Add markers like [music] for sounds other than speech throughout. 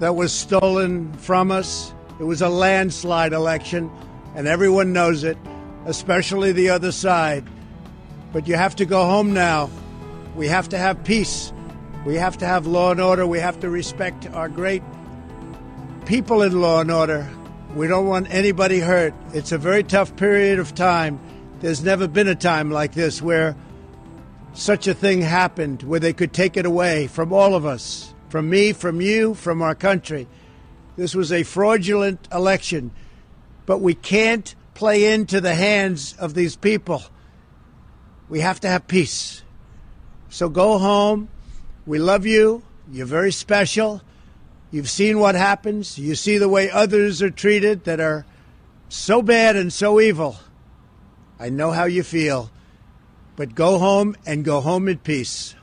that was stolen from us. It was a landslide election, and everyone knows it, especially the other side. But you have to go home now. We have to have peace. We have to have law and order. We have to respect our great people in law and order. We don't want anybody hurt. It's a very tough period of time. There's never been a time like this where such a thing happened, where they could take it away from all of us from me, from you, from our country. This was a fraudulent election, but we can't play into the hands of these people. We have to have peace. So go home. We love you. You're very special. You've seen what happens. You see the way others are treated that are so bad and so evil. I know how you feel. But go home and go home in peace.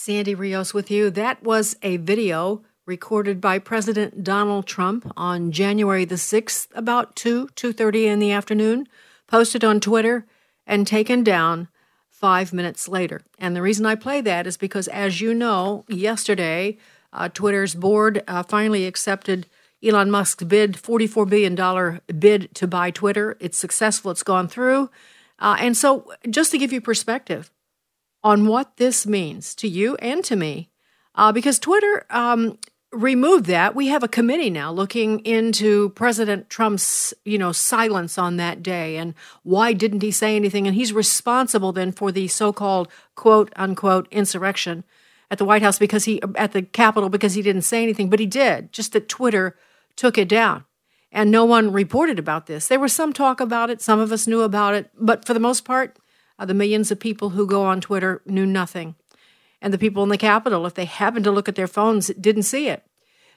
Sandy Rios with you. That was a video recorded by President Donald Trump on January the 6th about 2 2:30 in the afternoon, posted on Twitter and taken down 5 minutes later. And the reason I play that is because as you know, yesterday uh, Twitter's board uh, finally accepted Elon Musk's bid, $44 billion bid to buy Twitter. It's successful, it's gone through. Uh, and so, just to give you perspective, on what this means to you and to me, uh, because Twitter um, removed that. We have a committee now looking into President Trump's, you know, silence on that day and why didn't he say anything? And he's responsible then for the so-called quote unquote insurrection at the White House because he at the Capitol because he didn't say anything, but he did. Just that Twitter took it down. And no one reported about this. There was some talk about it. Some of us knew about it. But for the most part, uh, the millions of people who go on Twitter knew nothing. And the people in the Capitol, if they happened to look at their phones, didn't see it.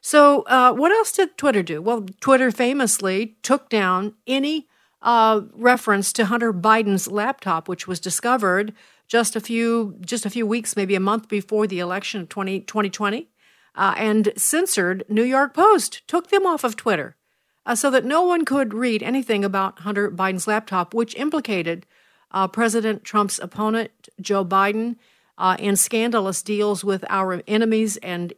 So, uh, what else did Twitter do? Well, Twitter famously took down any uh, reference to Hunter Biden's laptop, which was discovered just a few just a few weeks, maybe a month before the election of 20, 2020, uh, and censored New York Post, took them off of Twitter, uh, so that no one could read anything about Hunter Biden's laptop, which implicated uh, President Trump's opponent, Joe Biden, uh, in scandalous deals with our enemies and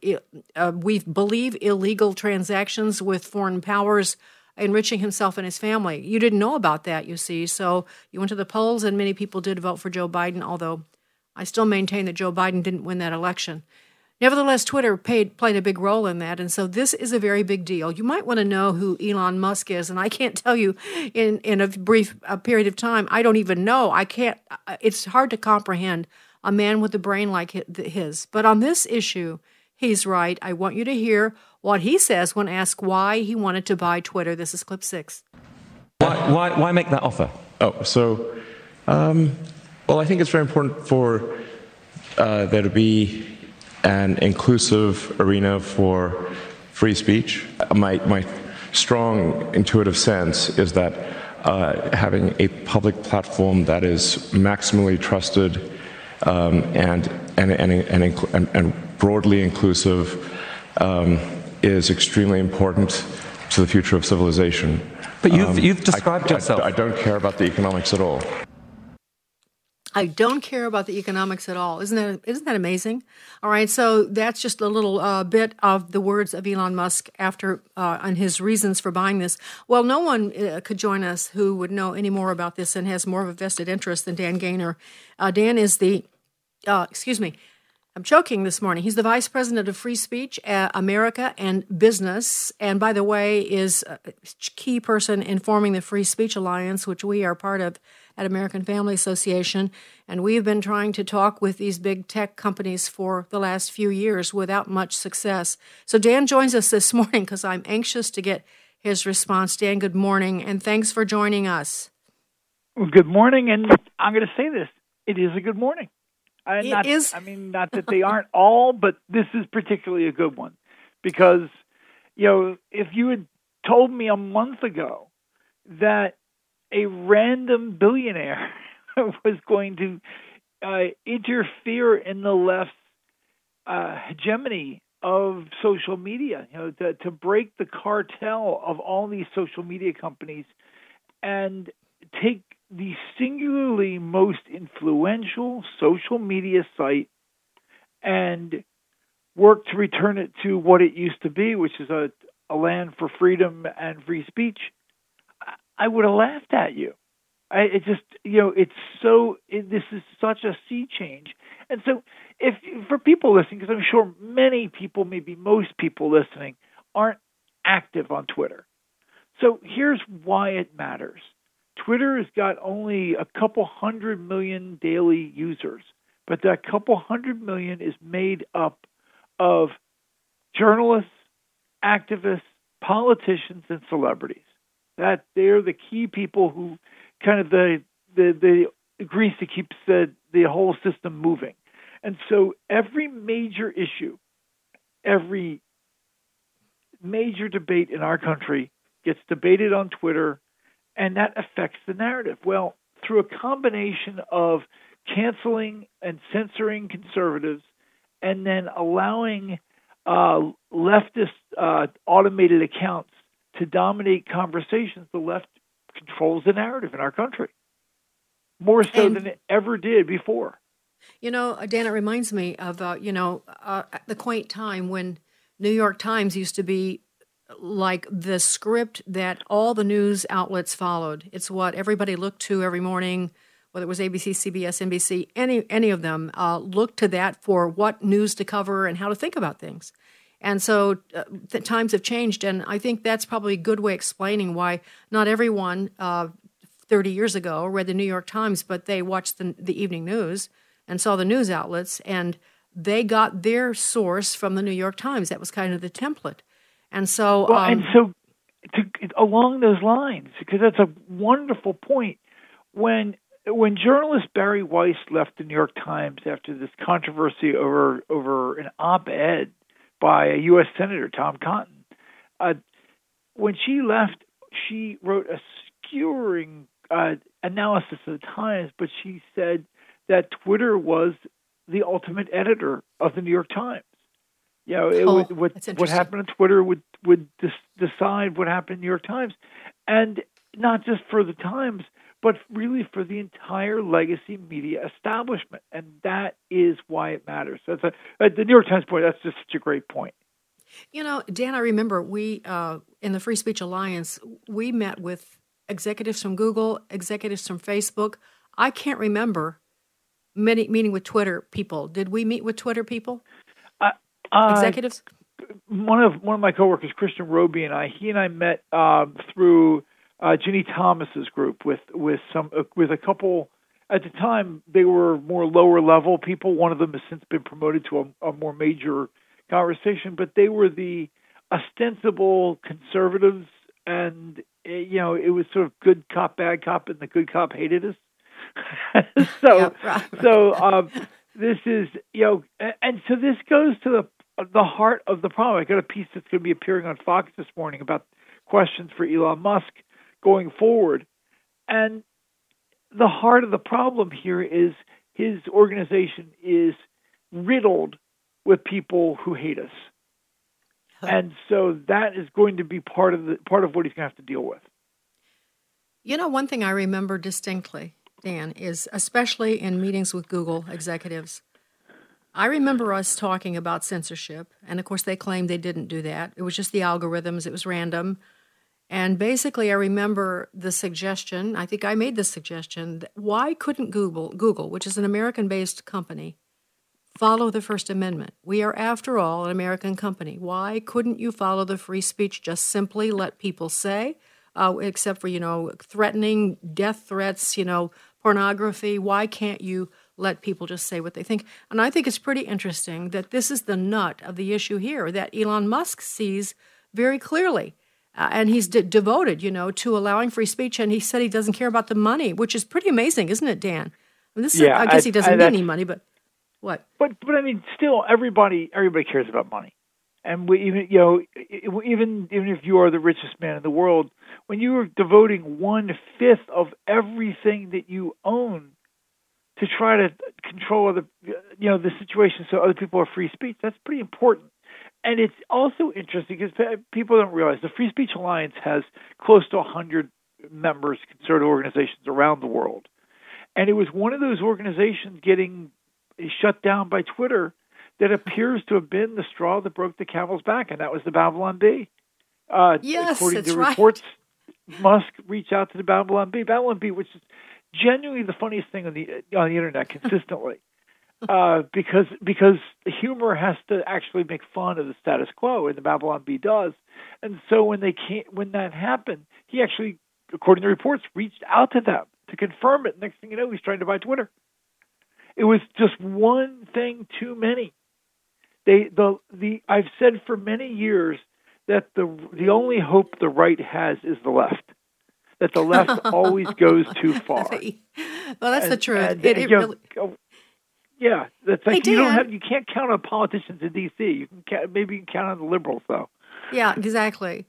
uh, we believe illegal transactions with foreign powers, enriching himself and his family. You didn't know about that, you see. So you went to the polls, and many people did vote for Joe Biden, although I still maintain that Joe Biden didn't win that election. Nevertheless, Twitter paid, played a big role in that, and so this is a very big deal. You might want to know who Elon Musk is, and I can't tell you in in a brief a period of time. I don't even know. I can't. It's hard to comprehend a man with a brain like his. But on this issue, he's right. I want you to hear what he says when asked why he wanted to buy Twitter. This is clip six. Why, why, why make that offer? Oh, so, um, well, I think it's very important for uh, there to be an inclusive arena for free speech. My, my strong intuitive sense is that uh, having a public platform that is maximally trusted um, and, and, and, and, and, broadly inclusive um, is extremely important to the future of civilization. But you've, um, you've described I, yourself. I, I don't care about the economics at all. I don't care about the economics at all. Isn't that isn't that amazing? All right, so that's just a little uh, bit of the words of Elon Musk after uh, and his reasons for buying this. Well, no one uh, could join us who would know any more about this and has more of a vested interest than Dan Gainor. Uh, Dan is the uh, excuse me. I'm choking this morning. He's the vice president of Free Speech uh, America and Business, and by the way, is a key person in forming the Free Speech Alliance, which we are part of at American Family Association. And we've been trying to talk with these big tech companies for the last few years without much success. So Dan joins us this [laughs] morning because I'm anxious to get his response. Dan, good morning, and thanks for joining us. Good morning, and I'm going to say this: it is a good morning. I, It not, is- I mean, not that they aren't all, but this is particularly a good one because, you know, if you had told me a month ago that a random billionaire [laughs] was going to uh, interfere in the left's uh, hegemony of social media, you know, to, to break the cartel of all these social media companies and take the singularly most influential social media site and work to return it to what it used to be, which is a, a land for freedom and free speech, I- would have laughed at you. I, it just, you know, it's so. It, this is such a sea change, and so if for people listening, because I'm sure many people, maybe most people listening, aren't active on Twitter. So here's why it matters. Twitter has got only a couple hundred million daily users, but that couple hundred million is made up of journalists, activists, politicians, and celebrities. That they're the key people who kind of the the, the grease that keeps the, the whole system moving. And so every major issue, every major debate in our country gets debated on Twitter, and that affects the narrative. Well, through a combination of canceling and censoring conservatives, and then allowing uh, leftist uh, automated accounts to dominate conversations, the left controls the narrative in our country more so And- than it ever did before. You know, uh, Dan, it reminds me of uh, you know uh, the quaint time when New York Times used to be like the script that all the news outlets followed. It's what everybody looked to every morning, whether it was ABC, CBS, NBC, any any of them uh, looked to that for what news to cover and how to think about things. And so uh, the times have changed, and I think that's probably a good way of explaining why not everyone uh, 30 years ago read the New York Times, but they watched the, the evening news and saw the news outlets, and they got their source from the New York Times. That was kind of the template. And so, Well, um, and so to, along those lines, because that's a wonderful point. When when journalist Bari Weiss left the New York Times after this controversy over over an op-ed by a U.S. Senator Tom Cotton, uh, when she left, she wrote a skewering uh, analysis of the Times, but she said that Twitter was the ultimate editor of the New York Times. You know, it Oh, would, what what happened on Twitter would would dis- decide what happened in the New York Times, and not just for the Times, but really for the entire legacy media establishment, and that is why it matters. That's a at the New York Times point. That's just such a great point. You know, Dan, I remember we uh, in the Free Speech Alliance we met with executives from Google, executives from Facebook. I can't remember many meeting with Twitter people. Did we meet with Twitter people, Uh, executives? one of one of my coworkers, Christian Roby, and I, he and I met um, through uh, Ginni Thomas's group with with some uh, with a couple. At the time, they were more lower level people. One of them has since been promoted to a, a more major conversation, but they were the ostensible conservatives, and uh, you know it was sort of good cop, bad cop, and the good cop hated us. [laughs] so, Yeah, right. so um, this is you know, a- and so this goes to the the heart of the problem. I got a piece that's going to be appearing on Fox this morning about questions for Elon Musk going forward, and the heart of the problem here is his organization is riddled with people who hate us, and so that is going to be part of the part of what he's going to have to deal with. You know, one thing I remember distinctly, Dan, is especially in meetings with Google executives. I remember us talking about censorship, and of course, they claimed they didn't do that. It was just the algorithms, it was random. And basically, I remember the suggestion, I think I made the suggestion, why couldn't Google, Google which is an American based company, follow the First Amendment. We are, after all, an American company. Why couldn't you follow the free speech? Just simply let people say, uh, except for, you know, threatening, death threats, you know, pornography. Why can't you let people just say what they think? And I think it's pretty interesting that this is the nut of the issue here that Elon Musk sees very clearly. Uh, and he's de- devoted, you know, to allowing free speech. And he said he doesn't care about the money, which is pretty amazing, isn't it, Dan? I mean, this yeah, is, I guess I, he doesn't I, need any money, but what? But but I mean, still, everybody everybody cares about money, and we even you know even even if you are the richest man in the world, when you are devoting one fifth of everything that you own to try to control other you know the situation so other people are free speech, that's pretty important. And it's also interesting because people don't realize the Free Speech Alliance has close to 100 members, conservative organizations around the world. And it was one of those organizations getting shut down by Twitter that appears to have been the straw that broke the camel's back, and that was the Babylon Bee. Uh, yes, according to right. reports, Musk reached out to the Babylon Bee. Babylon Bee, which is genuinely the funniest thing on the on the internet consistently, uh, because because humor has to actually make fun of the status quo, and the Babylon Bee does. And so when they can't, when that happened, he actually, according to reports, reached out to them to confirm it. Next thing you know, he's trying to buy Twitter. It was just one thing too many. They the the I've said for many years that the the only hope the right has is the left. That the left [laughs] always goes too far. [laughs] well, that's and, the truth. And, it, it really... yeah, that's like hey, you don't have you can't count on politicians in D.C. You can count, maybe you can count on the liberals though. Yeah, exactly.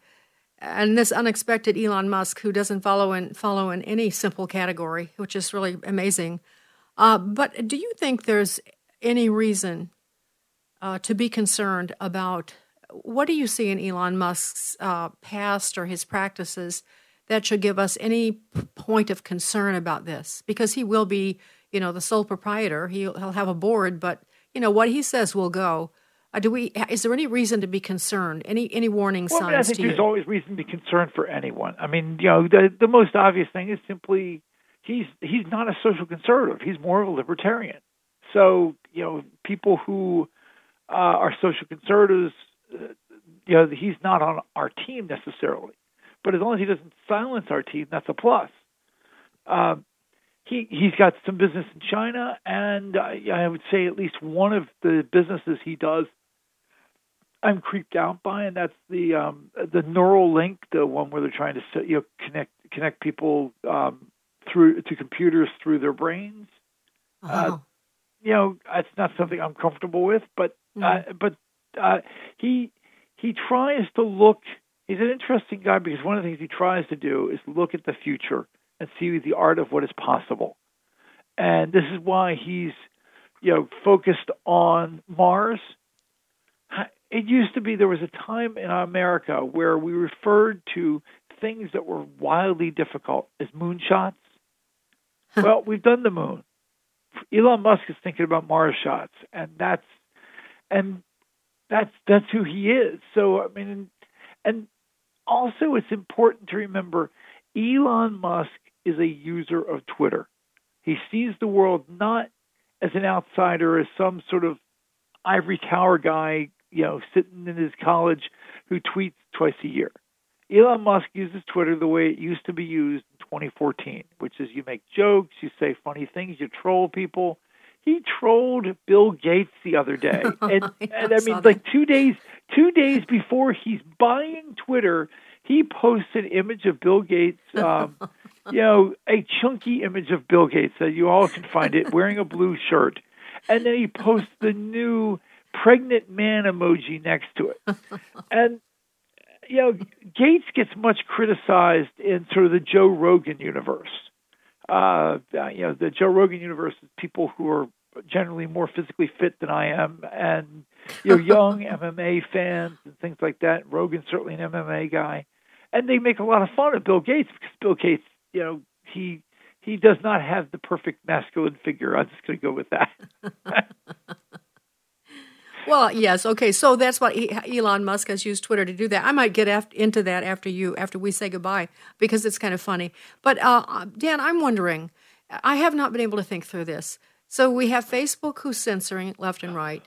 And this unexpected Elon Musk, who doesn't follow in follow in any simple category, which is really amazing. Uh, but do you think there's any reason uh, to be concerned about what do you see in Elon Musk's uh, past or his practices that should give us any point of concern about this? Because he will be, you know, the sole proprietor. He'll, he'll have a board, but you know what he says will go. Uh, do we? Is there any reason to be concerned? Any any warning well, signs? I, mean, I think there's you? always reason to be concerned for anyone. I mean, you know, the the most obvious thing is simply he's he's not a social conservative. He's more of a libertarian. So you know, people who uh, are social conservatives, uh, you know, he's not on our team necessarily. But as long as he doesn't silence our team, that's a plus. Uh, he he's got some business in China, and I, I would say at least one of the businesses he does, I'm creeped out by, and that's the um, the Neuralink, the one where they're trying to you know connect connect people um, through to computers through their brains. Oh. Uh, you know, it's not something I'm comfortable with, but mm. uh, but uh, he he tries to look. He's an interesting guy because one of the things he tries to do is look at the future and see the art of what is possible. And this is why he's you know focused on Mars. It used to be there was a time in America where we referred to things that were wildly difficult as moonshots well, we've done the moon. Elon Musk is thinking about Mars shots, and that's and that's that's who he is. So I mean, and also it's important to remember Elon Musk is a user of Twitter. He sees the world not as an outsider, as some sort of ivory tower guy, you know, sitting in his college who tweets twice a year. Elon Musk uses Twitter the way it used to be used in 2014, which is you make jokes, you say funny things, you troll people. He trolled Bill Gates the other day, [laughs] and, and I mean, like two days, two days before he's buying Twitter, he posts an image of Bill Gates, um, [laughs] you know, a chunky image of Bill Gates that you all can find it, wearing a blue shirt, and then he posts the new pregnant man emoji next to it, and you know, Gates gets much criticized in sort of the Joe Rogan universe. Uh, you know, the Joe Rogan universe is people who are generally more physically fit than I am, and you know, young [laughs] MMA fans and things like that. Rogan's certainly an MMA guy, and they make a lot of fun of Bill Gates because Bill Gates, you know, he he does not have the perfect masculine figure. I'm just going to go with that. [laughs] Well, yes. Okay. So that's what Elon Musk has used Twitter to do that. I might get after, into that after you, after we say goodbye, because it's kind of funny. But uh, Dan, I'm wondering, I have not been able to think through this. So we have Facebook who's censoring left and right.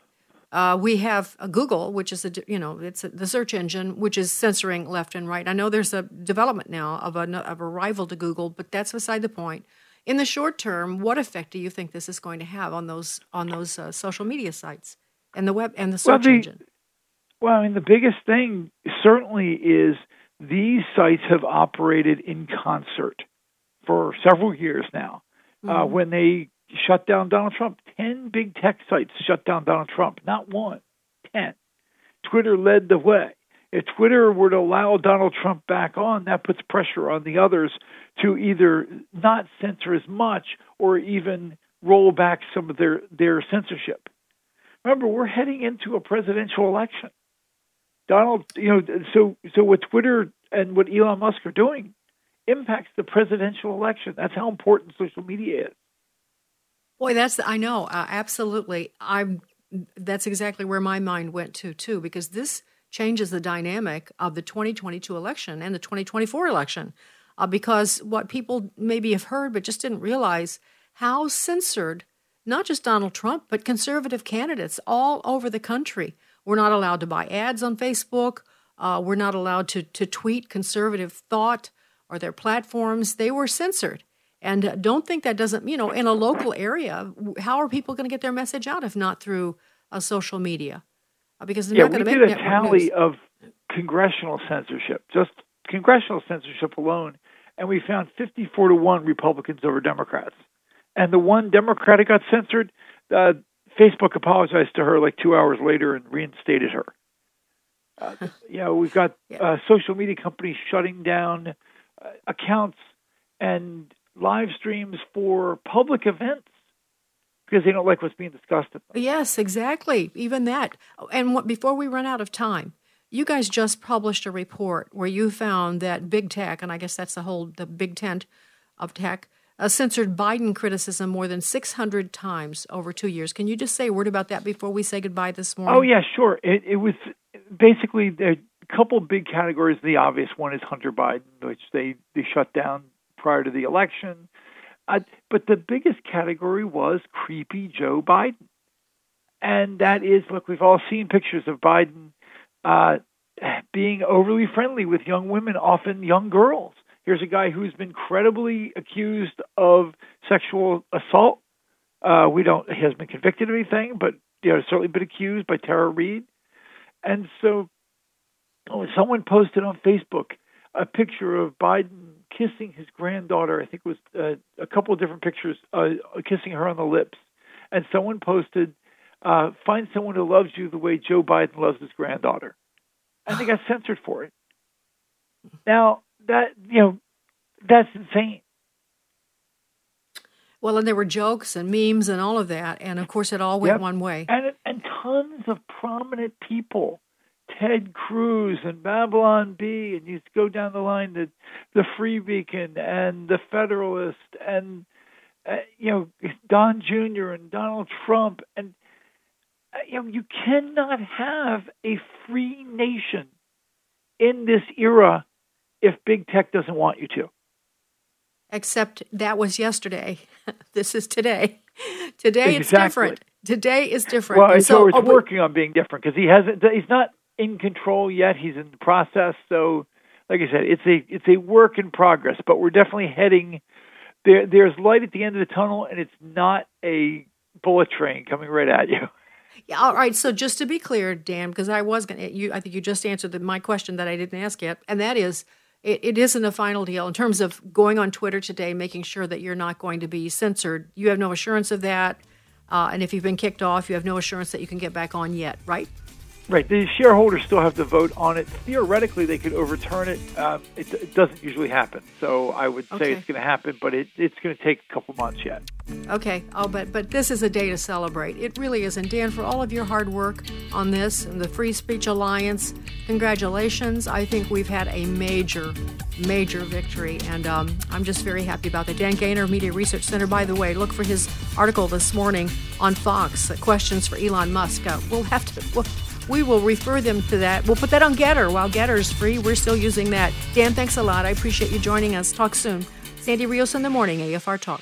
Uh, we have a Google, which is a you know it's a, the search engine, which is censoring left and right. I know there's a development now of a of a rival to Google, but that's beside the point. In the short term, what effect do you think this is going to have on those on those uh, social media sites and the web and the search well, the, engine? Well, I mean, the biggest thing certainly is these sites have operated in concert for several years now. Uh, mm-hmm. Uh, when they shut down Donald Trump, 10 big tech sites shut down Donald Trump, not one, 10. Twitter led the way. If Twitter were to allow Donald Trump back on, that puts pressure on the others to either not censor as much or even roll back some of their, their censorship. Remember, we're heading into a presidential election. Donald, you know, so so what Twitter and what Elon Musk are doing impacts the presidential election. That's how important social media is. Boy, that's I know uh, absolutely. I'm. That's exactly where my mind went to too, because this changes the dynamic of the 2022 election and the 2024 election. Uh, because what people maybe have heard but just didn't realize how censored not just Donald Trump but conservative candidates all over the country we're not allowed to buy ads on Facebook. Uh, we're not allowed to, to tweet conservative thought or their platforms. They were censored. And don't think that doesn't, you know, in a local area, how are people going to get their message out if not through uh, social media? Uh, because they're yeah, not going to make we did a tally news. of congressional censorship, just congressional censorship alone, and we found 54 to 1 Republicans over Democrats. And the one Democrat got censored, uh, Facebook apologized to her like two hours later and reinstated her. Uh, [laughs] you know, we've got uh, social media companies shutting down uh, accounts and live streams for public events because they don't like what's being discussed. Yes, exactly. Even that. And what, before we run out of time, you guys just published a report where you found that big tech, and I guess that's the whole the big tent of tech, uh, censored Biden criticism more than 600 times over two years. Can you just say a word about that before we say goodbye this morning? Oh, yeah, sure. It, it was basically a couple big categories. The obvious one is Hunter Biden, which they, they shut down prior to the election. Uh, but the biggest category was creepy Joe Biden. And that is, look, we've all seen pictures of Biden uh, being overly friendly with young women, often young girls. Here's a guy who's been credibly accused of sexual assault. Uh, we don't he hasn't been convicted of anything, but you know, certainly been accused by Tara Reade. And so, oh, someone posted on Facebook a picture of Biden kissing his granddaughter. I think it was uh, a couple of different pictures, uh, kissing her on the lips. And someone posted, uh, "Find someone who loves you the way Joe Biden loves his granddaughter," and they got [sighs] censored for it. Now, that you know that's insane. Well, and there were jokes and memes and all of that, and of course, it all went yep. one way. And and tons of prominent people, Ted Cruz and Babylon Bee, and you go down the line, the the Free Beacon and the Federalist, and uh, you know Don Jr. and Donald Trump, and uh, you know you cannot have a free nation in this era if big tech doesn't want you to. Except that was yesterday. [laughs] this is today. Today exactly. it's different. Today is different. Well, and so, it's oh, working on being different because he hasn't. He's not in control yet. He's in the process. So, like I said, it's a it's a work in progress. But we're definitely heading there. There's light at the end of the tunnel, and it's not a bullet train coming right at you. [laughs] Yeah, all right. So just to be clear, Dan, because I was going to, you, I think you just answered the, my question that I didn't ask yet, and that is, it, it isn't a final deal in terms of going on Twitter today, making sure that you're not going to be censored. You have no assurance of that. Uh, and if you've been kicked off, you have no assurance that you can get back on yet, right? Right. The shareholders still have to vote on it. Theoretically, they could overturn it. Uh, it, it, doesn't usually happen. So I would say okay. it's going to happen, but it, it's going to take a couple months yet. Okay. Oh, but but this is a day to celebrate. It really is. And Dan, for all of your hard work on this and the Free Speech Alliance, congratulations. I think we've had a major, major victory, and um, I'm just very happy about that. Dan Gainor, Media Research Center. By the way, look for his article this morning on Fox. Questions for Elon Musk. Uh, we'll have to. We'll, we will refer them to that. We'll put that on Gettr. While Gettr is free, we're still using that. Dan, thanks a lot. I appreciate you joining us. Talk soon. Sandy Rios in the morning, AFR Talk.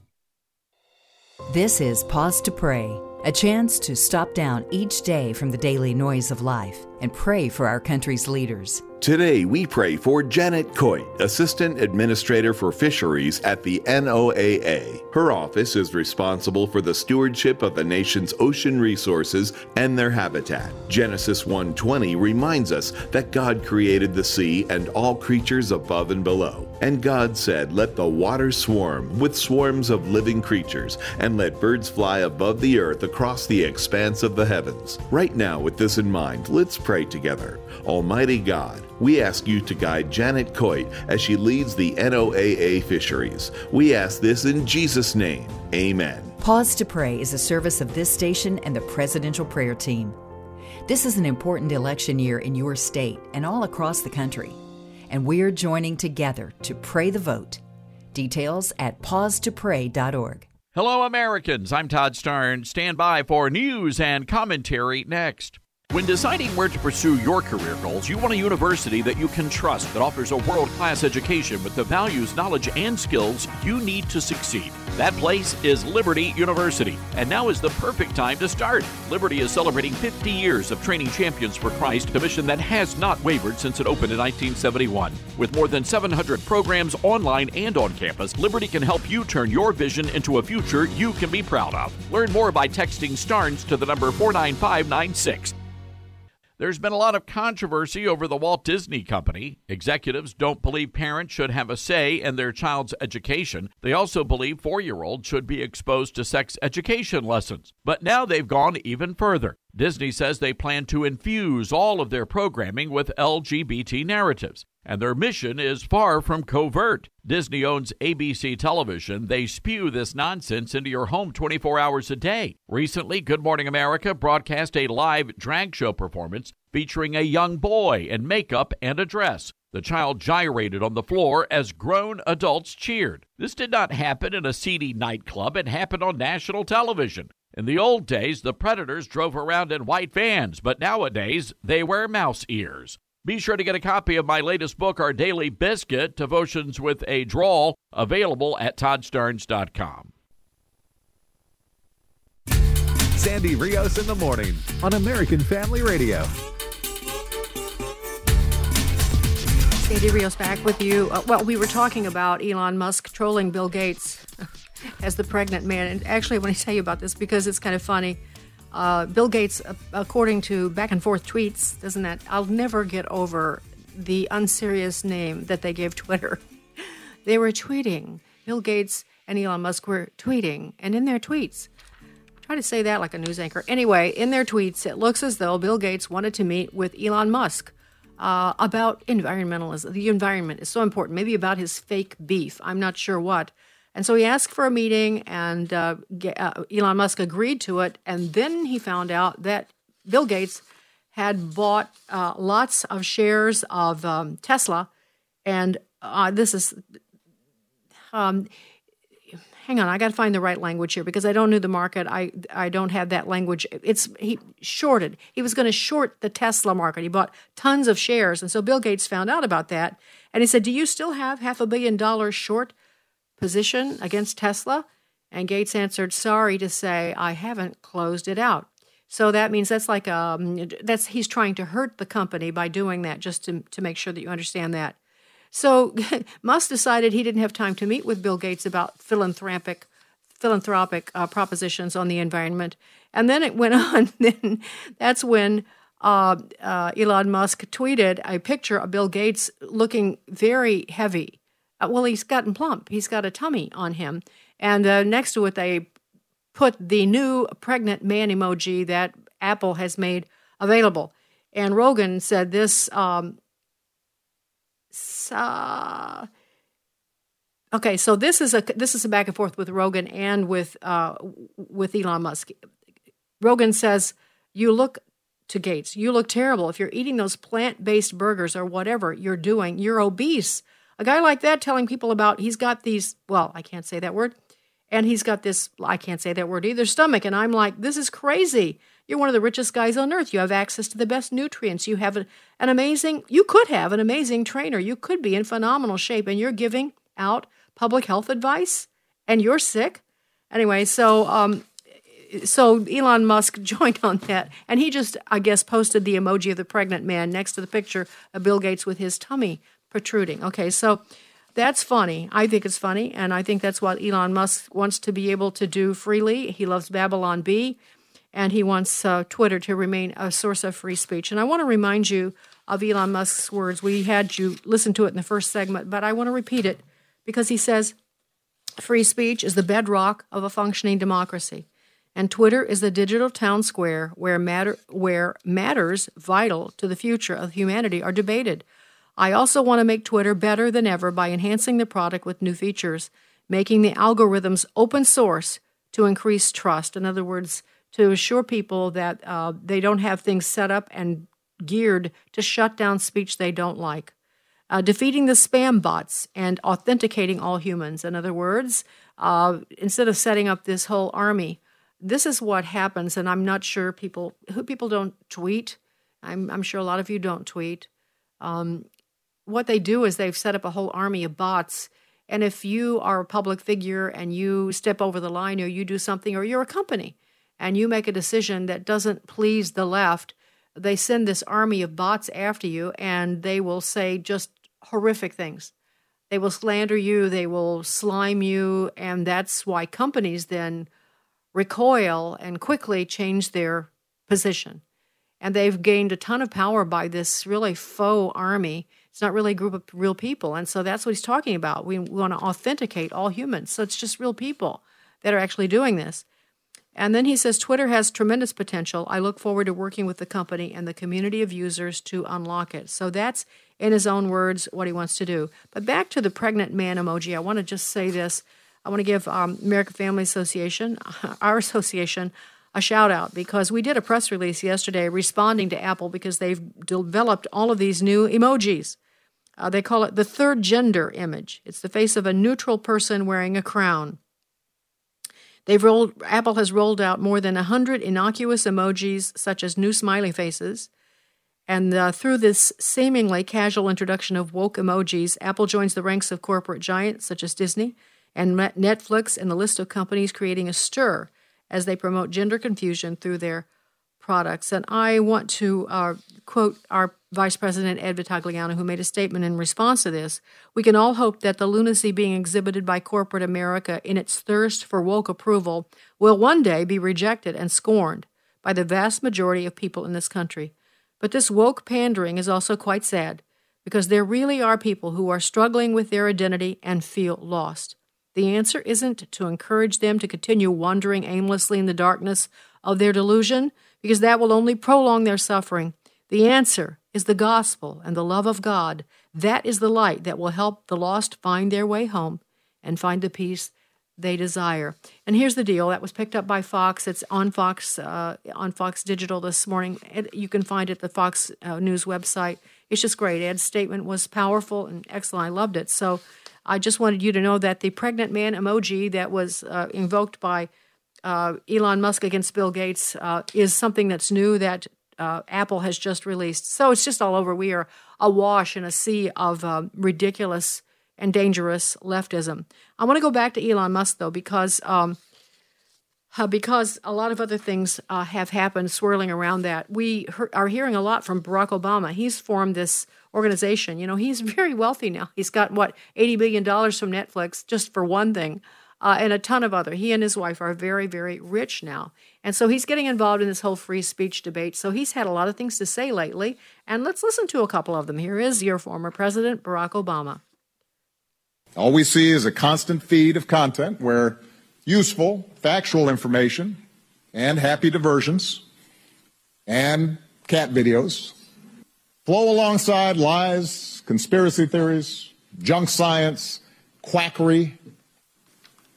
This is Pause to Pray, a chance to stop down each day from the daily noise of life and pray for our country's leaders. Today, we pray for Janet Coit, Assistant Administrator for Fisheries at the NOAA. Her office is responsible for the stewardship of the nation's ocean resources and their habitat. Genesis 1:20 reminds us that God created the sea and all creatures above and below. And God said, "Let the waters swarm with swarms of living creatures, and let birds fly above the earth across the expanse of the heavens." Right now, with this in mind, let's pray together. Almighty God, we ask you to guide Janet Coit as she leads the NOAA fisheries. We ask this in Jesus' name. Amen. Pause to Pray is a service of this station and the Presidential Prayer Team. This is an important election year in your state and all across the country, and we're joining together to pray the vote. Details at pausetopray.org. Hello, Americans. I'm Todd Starnes. Stand by for news and commentary next. When deciding where to pursue your career goals, you want a university that you can trust, that offers a world class education with the values, knowledge, and skills you need to succeed. That place is Liberty University, and now is the perfect time to start. Liberty is celebrating 50 years of training champions for Christ, a mission that has not wavered since it opened in 1971. With more than 700 programs online and on campus, Liberty can help you turn your vision into a future you can be proud of. Learn more by texting STARNES to the number 49596. There's been a lot of controversy over the Walt Disney Company. Executives don't believe parents should have a say in their child's education. They also believe four year olds should be exposed to sex education lessons. But now they've gone even further. Disney says they plan to infuse all of their programming with LGBT narratives. And their mission is far from covert. Disney owns ABC Television. They spew this nonsense into your home 24 hours a day. Recently, Good Morning America broadcast a live drag show performance featuring a young boy in makeup and a dress. The child gyrated on the floor as grown adults cheered. This did not happen in a seedy nightclub, it happened on national television. In the old days, the predators drove around in white vans, but nowadays they wear mouse ears. Be sure to get a copy of my latest book, Our Daily Biscuit Devotions with a Drawl, available at toddstarnes.com. Sandy Rios in the morning on American Family Radio. Sandy Rios back with you. Uh, well, we were talking about Elon Musk trolling Bill Gates [laughs] as the pregnant man. And actually, I want to tell you about this because it's kind of funny. Uh, Bill Gates, uh, according to back and forth tweets, doesn't that? I'll never get over the unserious name that they gave [laughs] Twitter. they were tweeting. Bill Gates and Elon Musk were tweeting, and in their tweets, try to say that like a news anchor. Anyway, in their tweets, it looks as though Bill Gates wanted to meet with Elon Musk uh, about environmentalism. The environment is so important. Maybe about his fake beef. I'm not sure what. And so he asked for a meeting, and uh, uh, Elon Musk agreed to it. And then he found out that Bill Gates had bought uh, lots of shares of um, Tesla. And uh, this is, um, hang on, I got to find the right language here because I don't know the market. I I don't have that language. It's he shorted. He was going to short the Tesla market. He bought tons of shares, and so Bill Gates found out about that, and he said, "Do you still have half a billion dollars short?" Position against Tesla? And Gates answered, "Sorry to say, I haven't closed it out." So that means that's like um, that's he's trying to hurt the company by doing that, just to to make sure that you understand that. So [laughs] Musk decided he didn't have time to meet with Bill Gates about philanthropic philanthropic uh, propositions on the environment. And then it went [laughs] on. Then that's when uh, uh, Elon Musk tweeted a picture of Bill Gates looking very heavy. Uh, well, he's gotten plump. He's got a tummy on him. And uh, next to it, they put the new pregnant man emoji that Apple has made available. And Rogan said this. Um, okay, so this is a this is a back and forth with Rogan and with uh, with Elon Musk. Rogan says, "You look to Gates. You look terrible. If you're eating those plant based burgers or whatever you're doing, you're obese. A guy like that telling people about he's got these, well, I can't say that word, and he's got this, I can't say that word either, stomach. And I'm like, this is crazy. You're one of the richest guys on earth. You have access to the best nutrients. You have an, amazing, you could have an amazing trainer. You could be in phenomenal shape, and you're giving out public health advice, and you're sick. Anyway, so um, so Elon Musk [laughs] joined on that, and he just, I guess, posted the emoji of the pregnant man next to the picture of Bill Gates with his tummy protruding. Okay, so that's funny. I think it's funny, and I think that's what Elon Musk wants to be able to do freely. He loves Babylon Bee, and he wants uh, Twitter to remain a source of free speech. And I want to remind you of Elon Musk's words. We had you listen to it in the first segment, but I want to repeat it because he says free speech is the bedrock of a functioning democracy. And Twitter is the digital town square where, matter, where matters vital to the future of humanity are debated. I also want to make Twitter better than ever by enhancing the product with new features, making the algorithms open source to increase trust. In other words, to assure people that uh, they don't have things set up and geared to shut down speech they don't like. Uh, defeating the spam bots and authenticating all humans. In other words, uh, instead of setting up this whole army this is what happens, and I'm not sure people who people don't tweet. I'm, I'm sure a lot of you don't tweet. Um, what they do is they've set up a whole army of bots. And if you are a public figure and you step over the line or you do something, or you're a company and you make a decision that doesn't please the left, they send this army of bots after you and they will say just horrific things. They will slander you, they will slime you, and that's why companies then recoil and quickly change their position. And they've gained a ton of power by this really faux army. It's not really a group of real people. And so that's what he's talking about. We want to authenticate all humans. So it's just real people that are actually doing this. And then he says Twitter has tremendous potential. I look forward to working with the company and the community of users to unlock it. So that's, in his own words, what he wants to do. But back to the pregnant man emoji, I want to just say this. I want to give um, American Family Association, [laughs] our association, a shout out because we did a press release yesterday responding to Apple because they've developed all of these new emojis. Uh, they call it the third gender image. It's the face of a neutral person wearing a crown. They've rolled Apple has rolled out more than 100 innocuous emojis such as new smiley faces. And uh, through this seemingly casual introduction of woke emojis, Apple joins the ranks of corporate giants such as Disney, and Netflix and the list of companies creating a stir as they promote gender confusion through their products. And I want to uh, quote our Vice President Ed Vitagliano, who made a statement in response to this. We can all hope that the lunacy being exhibited by corporate America in its thirst for woke approval will one day be rejected and scorned by the vast majority of people in this country. But this woke pandering is also quite sad because there really are people who are struggling with their identity and feel lost. The answer isn't to encourage them to continue wandering aimlessly in the darkness of their delusion, because that will only prolong their suffering. The answer is the gospel and the love of God. That is the light that will help the lost find their way home and find the peace they desire. And here's the deal: that was picked up by Fox. It's on Fox uh, on Fox Digital this morning. You can find it at the Fox uh, News website. It's just great. Ed's statement was powerful and excellent. I loved it. So I just wanted you to know that the pregnant man emoji that was uh, invoked by uh, Elon Musk against Bill Gates uh, is something that's new that uh, Apple has just released. So it's just all over. We are awash in a sea of uh, ridiculous and dangerous leftism. I want to go back to Elon Musk though, because um, uh, because a lot of other things have happened swirling around that. We he- are hearing a lot from Barack Obama. He's formed this organization. You know, he's [laughs] very wealthy now. He's got what eighty billion dollars from Netflix just for one thing. uh, and a ton of other. He and his wife are very, very rich now. And so he's getting involved in this whole free speech debate. So he's had a lot of things to say lately. And let's listen to a couple of them. Here is your former president, Barack Obama. All we see is a constant feed of content where useful, factual information and happy diversions and cat videos flow alongside lies, conspiracy theories, junk science, quackery,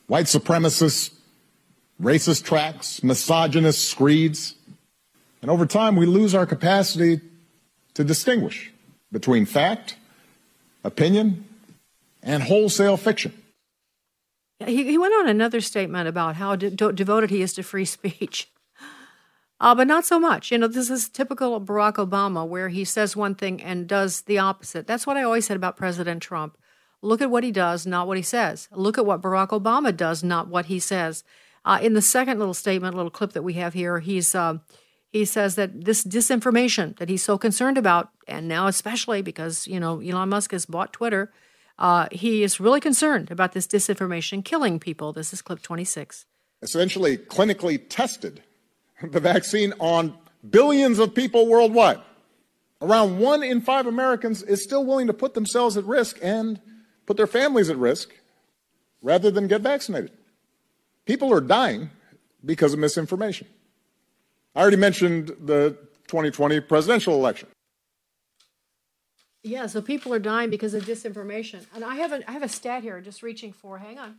white supremacists, racist tracks, misogynist screeds. And over time, we lose our capacity to distinguish between fact, opinion, and wholesale fiction. He, he went on another statement about how de- devoted he is to free [laughs] speech. Uh, but not so much. You know, this is typical of Barack Obama, where he says one thing and does the opposite. That's what I always said about President Trump. Look at what he does, not what he says. Look at what Barack Obama does, not what he says. Uh, in the second little statement, little clip that we have here, he's uh, he says that this disinformation that he's so concerned about, and now especially because you know Elon Musk has bought Twitter, uh, he is really concerned about this disinformation killing people. This is clip 26. Essentially, clinically tested the vaccine on billions of people worldwide. Around one in five Americans is still willing to put themselves at risk and put their families at risk rather than get vaccinated. People are dying because of misinformation. I already mentioned the 2020 presidential election. Yeah, so people are dying because of disinformation. And I have a, I have a stat here, just reaching for, hang on.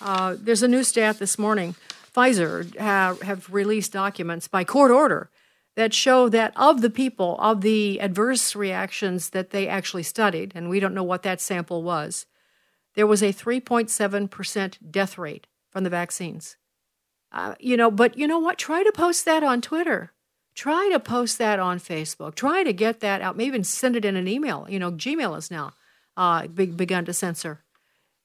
Uh, there's a new stat this morning. Pfizer have, have released documents by court order that show that of the people, of the adverse reactions that they actually studied, and we don't know what that sample was, there was a 3.7% death rate from the vaccines. Uh, you know, but you know what? Try to post that on Twitter. Try to post that on Facebook. Try to get that out. Maybe even send it in an email. You know, Gmail is now uh, begun to censor.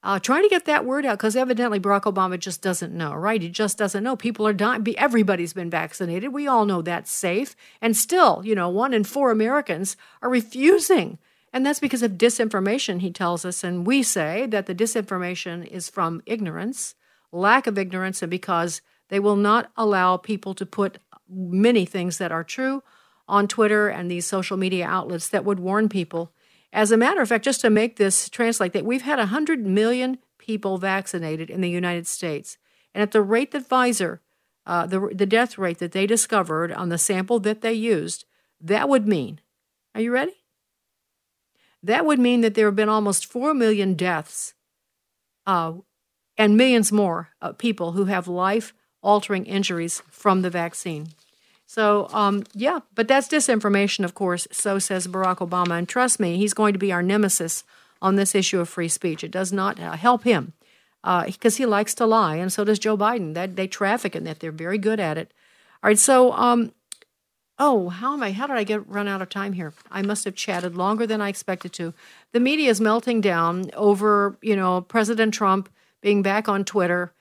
Uh, try to get that word out because evidently Barack Obama just doesn't know, right? He just doesn't know. People are dying. Everybody's been vaccinated. We all know that's safe. And still, you know, one in four Americans are refusing. And that's because of disinformation, he tells us. And we say that the disinformation is from ignorance, lack of ignorance, and because they will not allow people to put many things that are true on Twitter and these social media outlets that would warn people as a matter of fact, just to make this translate, that we've had 100 million people vaccinated in the United States. And at the rate that Pfizer, uh, the, the death rate that they discovered on the sample that they used, that would mean, are you ready? That would mean that there have been almost 4 million deaths uh, and millions more uh, people who have life altering injuries from the vaccine. So, um, yeah, but that's disinformation, of course. So says Barack Obama. And trust me, he's going to be our nemesis on this issue of free speech. It does not uh, help him because uh, he likes to lie, and so does Joe Biden. That they traffic in that; they're very good at it. All right, so um, oh, how am I? How did I get run out of time here? I must have chatted longer than I expected to. The media is melting down over you know President Trump being back on Twitter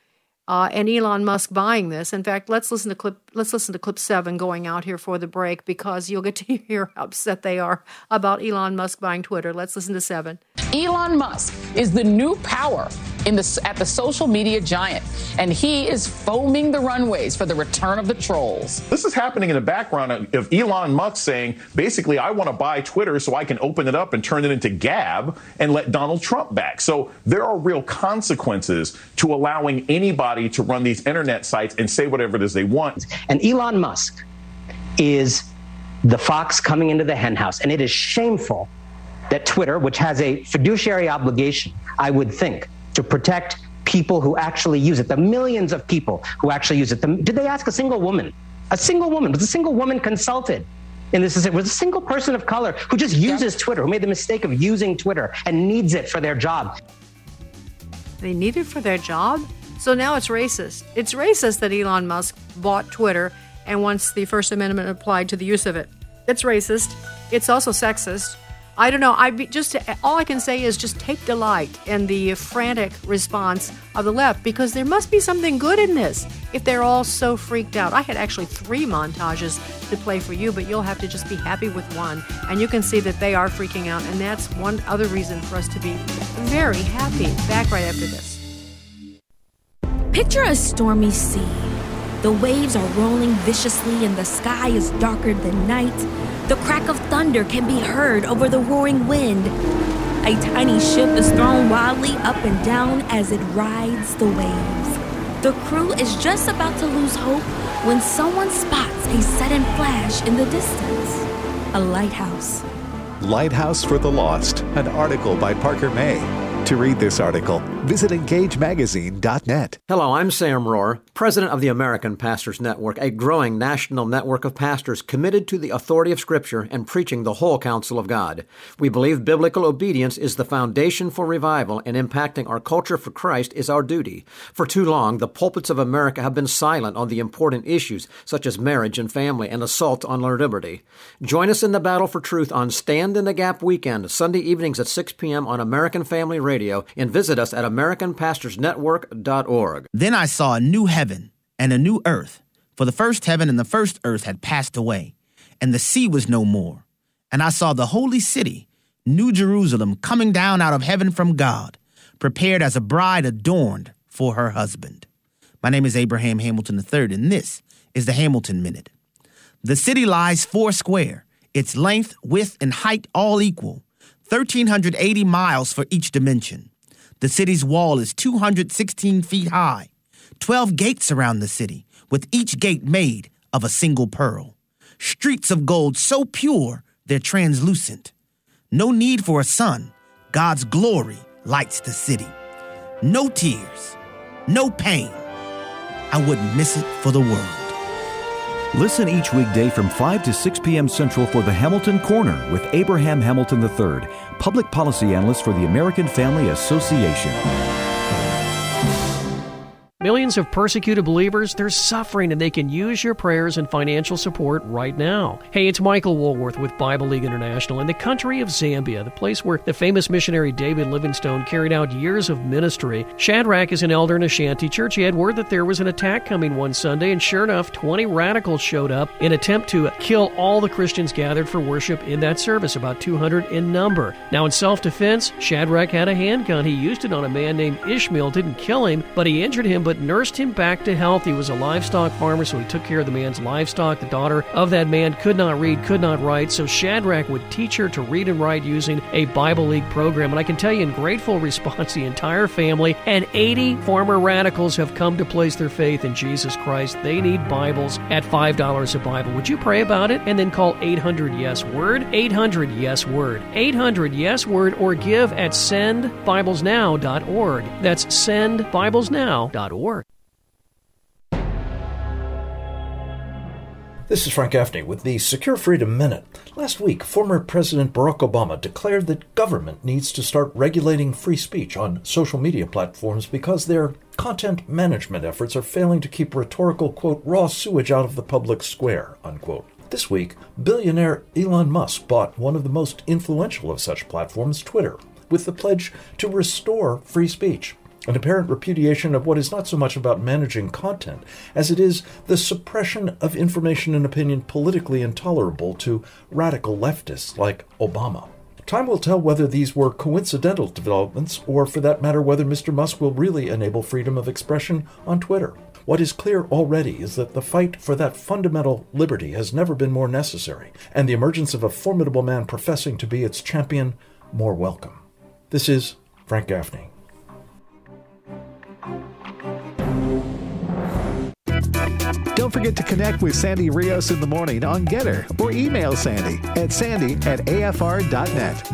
uh, and Elon Musk buying this. In fact, let's listen to clip. Let's listen to clip seven going out here for the break because you'll get to [laughs] hear how upset they are about Elon Musk buying Twitter. Let's listen to seven. Elon Musk is the new power in the, at the social media giant, and he is foaming the runways for the return of the trolls. This is happening in the background of Elon Musk saying, basically, I want to buy Twitter so I can open it up and turn it into Gab and let Donald Trump back. So there are real consequences to allowing anybody to run these internet sites and say whatever it is they want. And Elon Musk is the fox coming into the henhouse, and it is shameful that Twitter, which has a fiduciary obligation, I would think, to protect people who actually use it, the millions of people who actually use it. The, did they ask a single woman? A single woman? Was a single woman consulted? And this is it was a single person of color who just uses Twitter, who made the mistake of using Twitter and needs it for their job. They need it for their job? So now it's racist. It's racist that Elon Musk bought Twitter and wants the First Amendment applied to the use of it. It's racist. It's also sexist. I don't know. I just all I can say is just take delight in the frantic response of the left because there must be something good in this. If they're all so freaked out, I had actually three montages to play for you, but you'll have to just be happy with one, and you can see that they are freaking out, and that's one other reason for us to be very happy. Back right after this. Picture a stormy sea. The waves are rolling viciously and the sky is darker than night. The crack of thunder can be heard over the roaring wind. A tiny ship is thrown wildly up and down as it rides the waves. The crew is just about to lose hope when someone spots a sudden flash in the distance a lighthouse. Lighthouse for the Lost, an article by Parker May. To read this article, visit engagemagazine.net. Hello, I'm Sam Rohr, president of the American Pastors Network, a growing national network of pastors committed to the authority of Scripture and preaching the whole counsel of God. We believe biblical obedience is the foundation for revival, and impacting our culture for Christ is our duty. For too long, the pulpits of America have been silent on the important issues such as marriage and family and assault on liberty. Join us in the battle for truth on Stand in the Gap weekend, Sunday evenings at 6 p.m. on American Family Radio, and visit us at AmericanPastorsNetwork.org. Then I saw a new heaven and a new earth, for the first heaven and the first earth had passed away, and the sea was no more. And I saw the holy city, New Jerusalem, coming down out of heaven from God, prepared as a bride adorned for her husband. My name is Abraham Hamilton III, and this is the Hamilton Minute. The city lies four square, its length, width, and height all equal, 1,380 miles for each dimension. The city's wall is 216 feet high, 12 gates surround the city, with each gate made of a single pearl. Streets of gold so pure they're translucent. No need for a sun. God's glory lights the city. No tears, no pain. I wouldn't miss it for the world. Listen each weekday from 5 to 6 p.m. Central for the Hamilton Corner with Abraham Hamilton III, public policy analyst for the American Family Association. Millions of persecuted believers, they're suffering and they can use your prayers and financial support right now. Hey, it's Michael Woolworth with Bible League International in the country of Zambia, the place where the famous missionary David Livingstone carried out years of ministry. Shadrach is an elder in a shanty church. He had word that there was an attack coming one Sunday, and sure enough, 20 radicals showed up in attempt to kill all the Christians gathered for worship in that service, about 200 in number. Now, in self defense, Shadrach had a handgun. He used it on a man named Ishmael, didn't kill him, but he injured him but nursed him back to health. He was a livestock farmer, so he took care of the man's livestock. The daughter of that man could not read, could not write, so Shadrach would teach her to read and write using a Bible League program. And I can tell you, in grateful [laughs] response, the entire family and 80 former radicals have come to place their faith in Jesus Christ. They need Bibles at $5 a Bible. Would you pray about it and then call 800 Yes Word? 800 Yes Word. 800 Yes Word or give at sendbiblesnow.org. That's sendbiblesnow.org. This is Frank Gaffney with the Secure Freedom Minute. Last week, former President Barack Obama declared that government needs to start regulating free speech on social media platforms because their content management efforts are failing to keep rhetorical, quote, raw sewage out of the public square, unquote. This week, billionaire Elon Musk bought one of the most influential of such platforms, Twitter, with the pledge to restore free speech an apparent repudiation of what is not so much about managing content as it is the suppression of information and opinion politically intolerable to radical leftists like Obama. Time will tell whether these were coincidental developments, or for that matter, whether Mr. Musk will really enable freedom of expression on Twitter. What is clear already is that the fight for that fundamental liberty has never been more necessary, and the emergence of a formidable man professing to be its champion more welcome. This is Frank Gaffney. Don't forget to connect with Sandy Rios in the morning on Gettr or email Sandy at sandy at afr.net.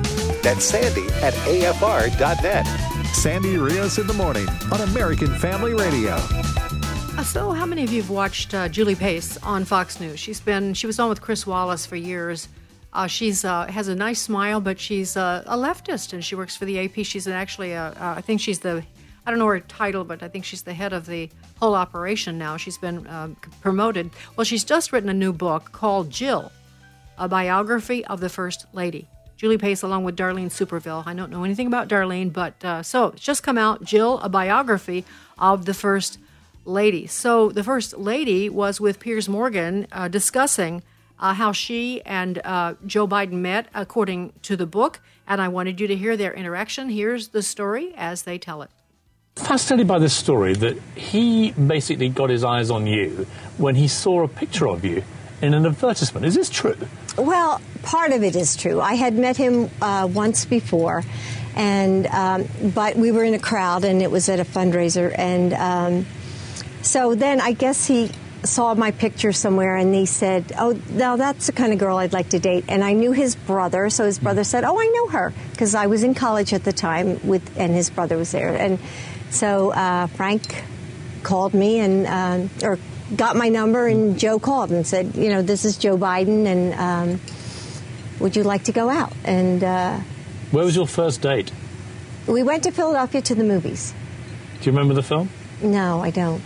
That's sandy at afr.net. Sandy Rios in the morning on American Family Radio. Uh, So, how many of you have watched uh, Julie Pace on Fox News? She's been she was on with Chris Wallace for years. Uh, she's uh, has a nice smile, but she's uh, a leftist, and she works for the AP. She's actually, a, uh, I think she's the, I don't know her title, but I think she's the head of the whole operation now. She's been um, promoted. Well, she's just written a new book called Jill, a biography of the First Lady. Julie Pace, along with Darlene Superville. I don't know anything about Darlene, but uh, so it's just come out. Jill, a biography of the First Lady. So the First Lady was with Piers Morgan uh, discussing uh, how she and uh, Joe Biden met, according to the book. And I wanted you to hear their interaction. Here's the story as they tell it. Fascinated by this story that he basically got his eyes on you when he saw a picture of you in an advertisement. Is this true? Well, part of it is true. I had met him uh, once before, and um, but we were in a crowd, and it was at a fundraiser, and um, so then I guess he saw my picture somewhere and he said, Oh, now that's the kind of girl I'd like to date. And I knew his brother, so his brother said, Oh, I know her, because I was in college at the time with, and his brother was there. And so uh, Frank called me and, um, or got my number, and Joe called and said, You know, this is Joe Biden, and um, would you like to go out? And uh, where was your first date? We went to Philadelphia to the movies. Do you remember the film? No, I don't.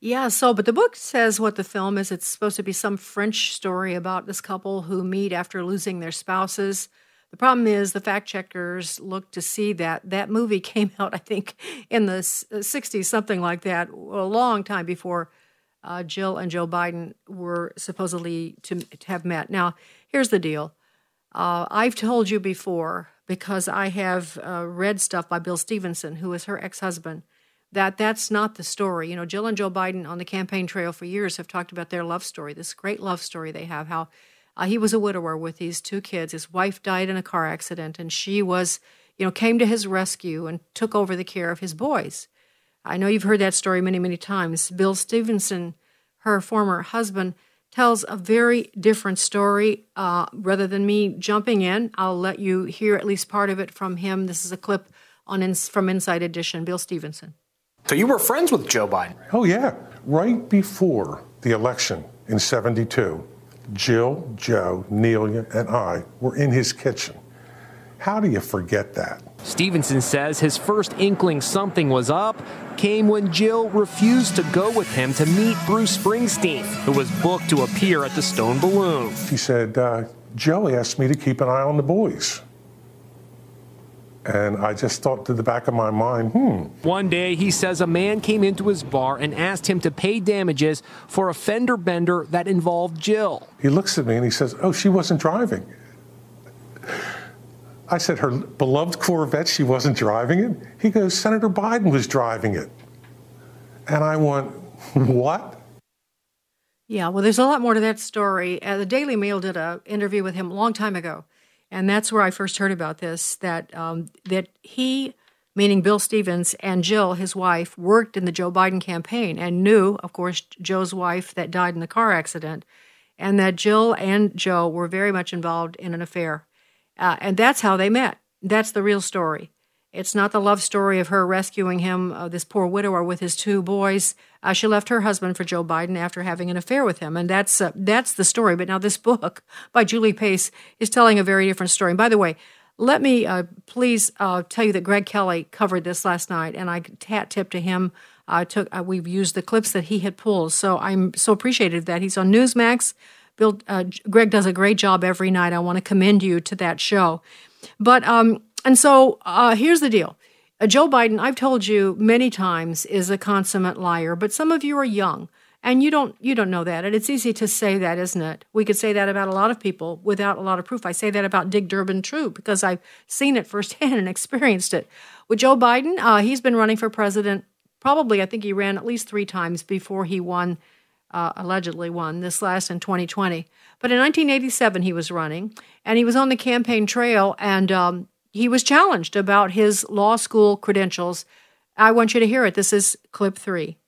Yeah, so, but the book says what the film is. It's supposed to be some French story about this couple who meet after losing their spouses. The problem is the fact checkers look to see that that movie [laughs] came out, I think, in the 60s, uh, something like that, a long time before uh, Jill and Joe Biden were supposedly to, to have met. Now, here's the deal uh, I've told you before, because I have uh, read stuff by Bill Stevenson, who is her ex husband that that's not the story. You know, Jill and Joe Biden on the campaign trail for years have talked about their love story, this great love story they have, how uh, he was a widower with these two kids. His wife died in a car accident, and she was, you know, came to his rescue and took over the care of his boys. I know you've heard that story many, many times. Bill Stevenson, her former husband, tells a very different story. Uh, rather than me jumping in, I'll let you hear at least part of it from him. This is a clip on from Inside Edition. Bill Stevenson. So you were friends with Joe Biden? Oh, yeah. Right before the election in 72, Jill, Joe, Neilia, and I were in his kitchen. How do you forget that? Stevenson says his first inkling something was up came when Jill refused to go with him to meet Bruce Springsteen, who was booked to appear at the Stone Balloon. He said, uh, Joe asked me to keep an eye on the boys. And I just thought to the back of my mind, hmm. One day, he says a man came into his bar and asked him to pay damages for a fender bender that involved Jill. He looks at me and he says, Oh, she wasn't driving. I said, Her beloved Corvette, she wasn't driving it? He goes, Senator Biden was driving it. And I went, [laughs] What? Yeah, well, there's a lot more to that story. Uh, the Daily Mail did an interview with him a long time ago and that's where I first heard about this. That um, that he, meaning Bill Stevens and Jill, his wife, worked in the Joe Biden campaign and knew, of course, Joe's wife that died in the car accident, and that Jill and Joe were very much involved in an affair, uh, and that's how they met. That's the real story. It's not the love story of her rescuing him, uh, this poor widower with his two boys. Uh, she left her husband for Joe Biden after having an affair with him, and that's uh, that's the story. But now this book [laughs] by Julie Pace is telling a very different story. And by the way, let me uh, please uh, tell you that Greg Kelly covered this last night, and I hat tip to him. I took uh, we've used the clips that he had pulled, so I'm so appreciative that he's on Newsmax. Bill Greg does a great job every night. I want to commend you to that show. But um, and so uh, here's the deal. Uh, Joe Biden, I've told you many times, is a consummate liar, but some of you are young and you don't you don't know that. And it's easy to say that, isn't it? We could say that about a lot of people without a lot of proof. I say that about Dick Durbin too because I've seen it firsthand [laughs] and experienced it. With Joe Biden, uh, he's been running for president. Probably, I think he ran at least three times before he won, uh, allegedly won this last in 2020. But in 1987, he was running, and he was on the campaign trail, and um, he was challenged about his law school credentials. I want you to hear it. This is clip three.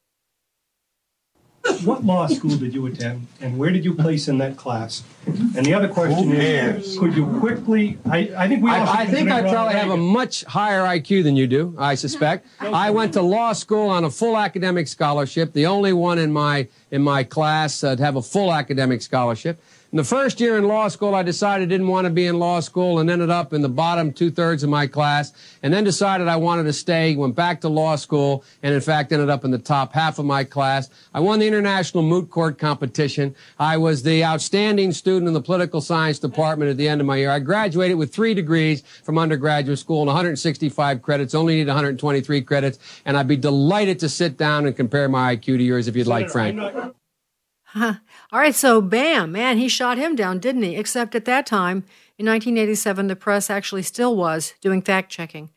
What law school did you attend, and where did you place in that class? And the other question is, could you quickly? I, I think we. I, I think I probably have a much higher IQ than you do. I suspect. I went to law school on a full academic scholarship, the only one in my in my class uh, to have a full academic scholarship. In the first year in law school, I decided I didn't want to be in law school and ended up in the bottom two thirds of my class, and then decided I wanted to stay, went back to law school, and in fact ended up in the top half of my class. I won the international moot court competition. I was the outstanding student in the political science department at the end of my year. I graduated with three degrees from undergraduate school and 165 credits, only need 123 credits, and I'd be delighted to sit down and compare my IQ to yours if you'd like, Frank. Huh. [laughs] All right, so bam, man, he shot him down, didn't he? Except at that time, in 1987, the press actually still was doing fact checking.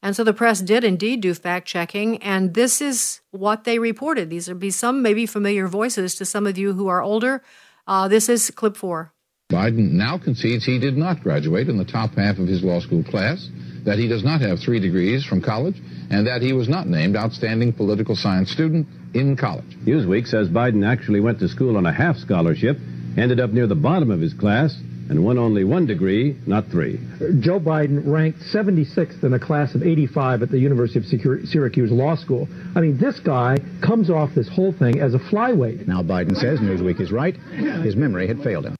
And so the press did indeed do fact checking, and this is what they reported. These would be some maybe familiar voices to some of you who are older. Uh, this is clip four. Biden now concedes he did not graduate in the top half of his law school class, that he does not have three degrees from college, and that he was not named outstanding political science student in college. Newsweek says Biden actually went to school on a half scholarship, ended up near the bottom of his class, and won only one degree, not three. Joe Biden ranked 76th in a class of 85 at the University of Syracuse Law School. I mean, this guy comes off this whole thing as a flyweight. Now, Biden says Newsweek is right. His memory had failed him.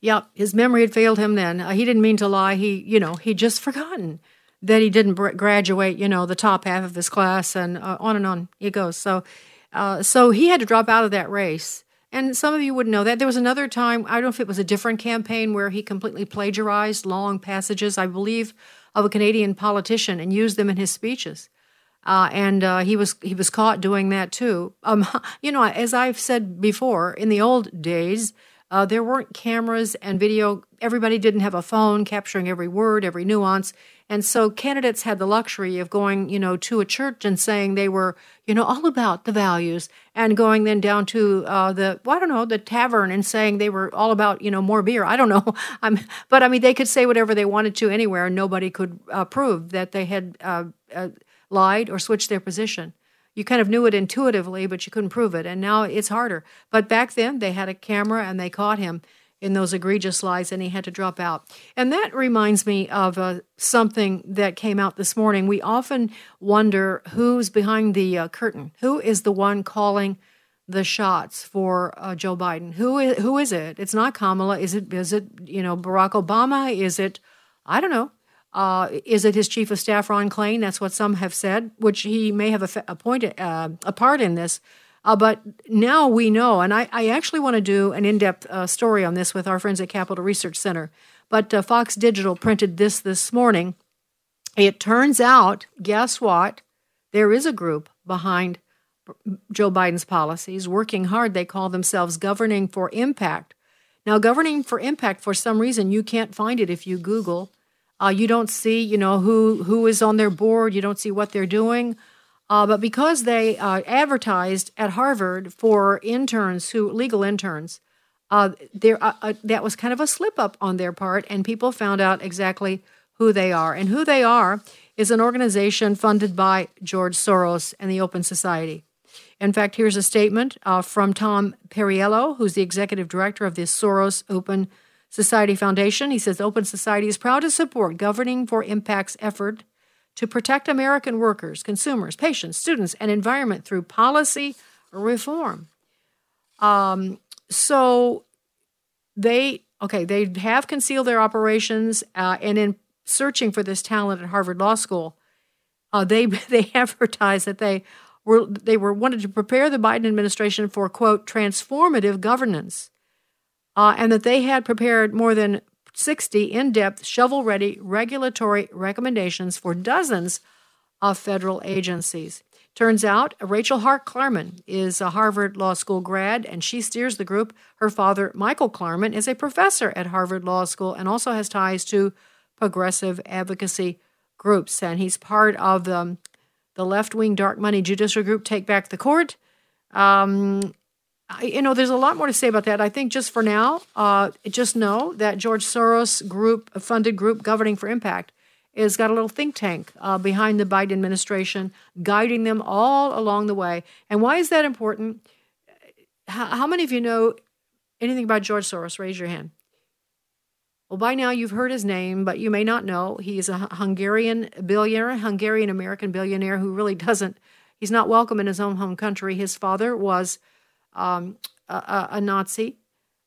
Yep, his memory had failed him then. Uh, he didn't mean to lie. He, you know, he'd just forgotten that he didn't graduate, you know, the top half of his class, and uh, on and on it goes. So, uh, so he had to drop out of that race. And some of you wouldn't know that. There was another time, I don't know if it was a different campaign, where he completely plagiarized long passages, I believe, of a Canadian politician and used them in his speeches. Uh, and uh, he was he was caught doing that too. Um, [laughs] you know, as I've said before, in the old days, uh, there weren't cameras and video. Everybody didn't have a phone capturing every word, every nuance. And so candidates had the luxury of going, you know, to a church and saying they were, you know, all about the values, and going then down to uh, the, well, I don't know, the tavern and saying they were all about, you know, more beer. I don't know. [laughs] I'm, but I mean, they could say whatever they wanted to anywhere, and nobody could uh, prove that they had uh, uh, lied or switched their position. You kind of knew it intuitively, but you couldn't prove it. And now it's harder. But back then, they had a camera and they caught him in those egregious lies and he had to drop out. And that reminds me of uh, something that came out this morning. We often wonder who's behind the uh, curtain. Who is the one calling the shots for uh, Joe Biden? Who is, who is it? It's not Kamala. Is it is it you know Barack Obama? Is it I don't know. Uh, is it his chief of staff Ron Klain? That's what some have said, which he may have a, a, uh, a part in this. Uh, but now we know, and I, I actually want to do an in depth uh, story on this with our friends at Capital Research Center. But uh, Fox Digital printed this this morning. It turns out, guess what? There is a group behind Joe Biden's policies working hard. They call themselves Governing for Impact. Now, Governing for Impact, for some reason, you can't find it if you Google. Uh, you don't see, you know, who who is on their board. You don't see what they're doing. Uh, but because they uh, advertised at Harvard for interns who legal interns, uh, there uh, uh, that was kind of a slip up on their part, and people found out exactly who they are. And who they are is an organization funded by George Soros and the Open Society. In fact, here's a statement from Tom Perriello, who's the executive director of the Soros Open Society Foundation. He says Open Society is proud to support Governing for Impact's effort to protect American workers, consumers, patients, students, and environment through policy reform. Um, so they okay, they have concealed their operations, uh, and in searching for this talent at Harvard Law School, uh, they [laughs] they advertised that they were they were wanted to prepare the Biden administration for quote transformative governance, uh, and that they had prepared more than 60 in depth, shovel ready regulatory recommendations for dozens of federal agencies. Turns out Rachel Hart Klarman is a Harvard Law School grad and she steers the group. Her father, Michael Klarman, is a professor at Harvard Law School and also has ties to progressive advocacy groups. And he's part of the, the left wing dark money judicial group Take Back the Court. Um, you know, there's a lot more to say about that. I think just for now, uh, just know that George Soros group, funded group governing for impact, has got a little think tank uh, behind the Biden administration, guiding them all along the way. And why is that important? How, how many of you know anything about George Soros? Raise your hand. Well, by now you've heard his name, but you may not know. He is a Hungarian billionaire, Hungarian American billionaire who really doesn't, he's not welcome in his own home country. His father was um, a, a, Nazi,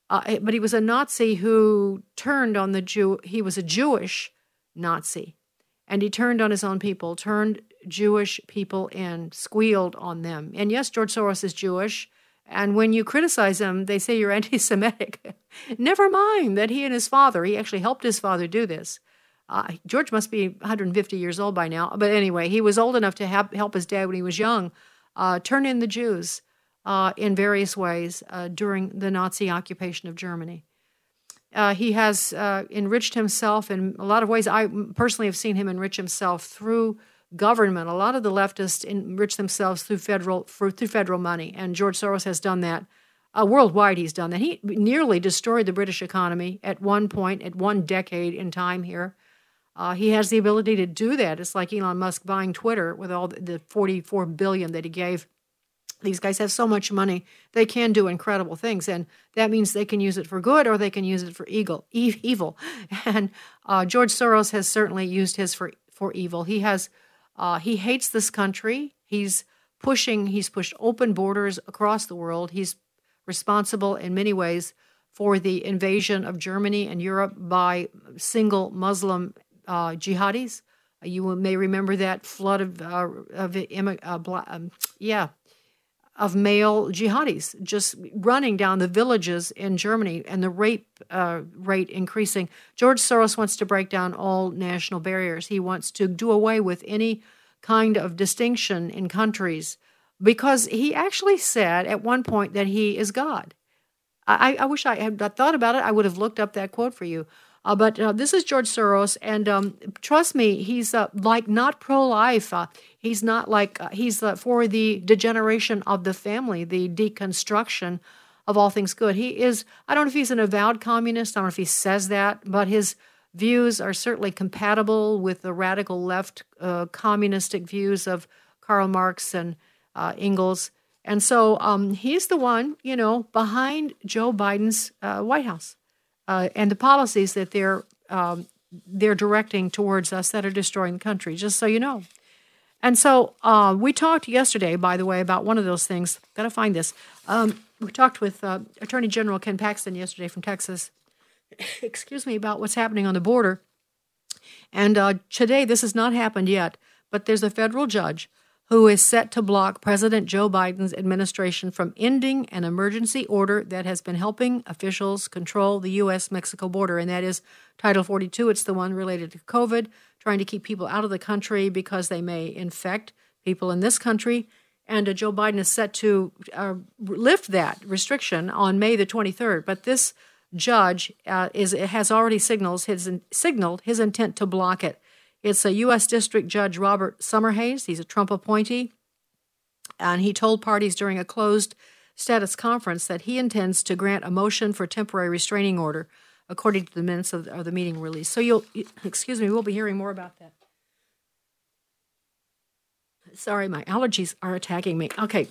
uh, but he was a Nazi who turned on the Jew. He was a Jewish Nazi, and he turned on his own people, turned Jewish people in, squealed on them. And yes, George Soros is Jewish. And when you criticize him, they say you're [laughs] anti Semitic. Never mind that he and his father, he actually helped his father do this. Uh, George must be 150 years old by now. But anyway, he was old enough to help his dad when he was young uh, turn in the Jews uh, in various ways uh, during the Nazi occupation of Germany. Uh, he has uh, enriched himself in a lot of ways. I personally have seen him enrich himself through government. A lot of the leftists enrich themselves through federal for, through federal money, and George Soros has done that. Uh, worldwide, he's done that. He nearly destroyed the British economy at one point, at one decade in time here. Uh, he has the ability to do that. It's like Elon Musk buying Twitter with all the, the 44 billion that he gave. These guys have so much money; they can do incredible things, and that means they can use it for good or they can use it for evil. Evil, [laughs] and uh, George Soros has certainly used his for for evil. He has uh, he hates this country. He's pushing. He's pushed open borders across the world. He's responsible in many ways for the invasion of Germany and Europe by single Muslim uh, jihadis. You may remember that flood of, uh, of uh, um, yeah, of male jihadis just running down the villages in Germany and the rape uh, rate increasing. George Soros wants to break down all national barriers. He wants to do away with any kind of distinction in countries because he actually said at one point that he is God. I, I wish I had thought about it. I would have looked up that quote for you. Uh, but uh, this is George Soros, and um, trust me, he's uh, like not pro-life. Uh, he's not like uh, he's uh, for the degeneration of the family, the deconstruction of all things good. He is. I don't know if he's an avowed communist. I don't know if he says that, but his views are certainly compatible with the radical left communistic views of Karl Marx and Engels. And so um, he's the one, you know, behind Joe Biden's White House uh, and the policies that they're um, they're directing towards us that are destroying the country. Just so you know. And so uh, we talked yesterday, by the way, about one of those things. Got to find this. Um, we talked with uh, Attorney General Ken Paxton yesterday from Texas. [coughs] excuse me about what's happening on the border. And uh, today, this has not happened yet, but there's a federal judge who is set to block President Joe Biden's administration from ending an emergency order that has been helping officials control the U.S. Mexico border, and that is Title 42. It's the one related to COVID, trying to keep people out of the country because they may infect people in this country. And uh, Joe Biden is set to uh, lift that restriction on May the 23rd. But this judge uh, is has already signals his, signaled his intent to block it. It's a U.S. District Judge Robert Summerhays. He's a Trump appointee. And he told parties during a closed status conference that he intends to grant a motion for temporary restraining order, according to the minutes of, the meeting release. So you'll, excuse me, we'll be hearing more about that. Sorry, my allergies are attacking me. Okay,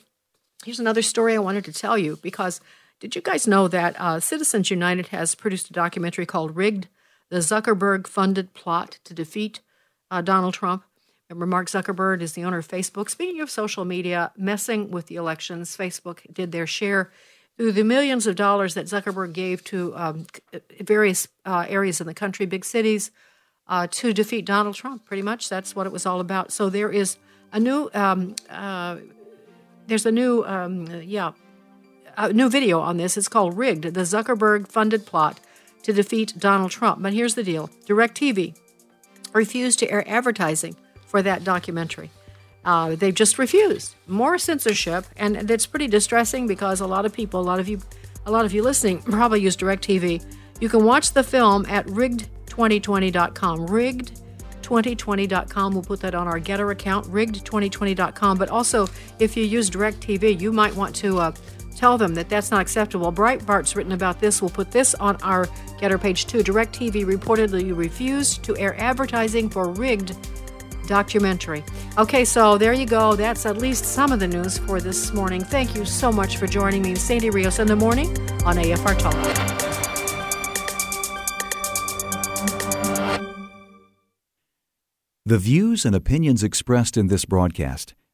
here's another story I wanted to tell you because did you guys know that uh, Citizens United has produced a documentary called Rigged, the Zuckerberg funded plot to defeat uh, Donald Trump. Remember, Mark Zuckerberg is the owner of Facebook. Speaking of social media, messing with the elections, Facebook did their share through the millions of dollars that Zuckerberg gave to um, various uh, areas in the country, big cities, uh, to defeat Donald Trump. Pretty much, that's what it was all about. So there is a new, um, uh, there's a new, um, yeah, a new video on this. It's called "Rigged: The Zuckerberg-Funded Plot to Defeat Donald Trump." But here's the deal: DirecTV refused to air advertising for that documentary. Uh, they've just refused more censorship, and it's pretty distressing because a lot of people, a lot of you, a lot of you listening, [laughs] probably use DirecTV. You can watch the film at rigged2020.com. Rigged2020.com. We'll put that on our Gettr account, rigged2020.com. But also, if you use DirecTV, you might want to uh, tell them that that's not acceptable. Breitbart's written about this. We'll put this on our Gettr page too. DirecTV reportedly refused to air advertising for rigged documentary. Okay, so there you go. That's at least some of the news for this morning. Thank you so much for joining me, Sandy Rios, in the morning on AFR Talk. The views and opinions expressed in this broadcast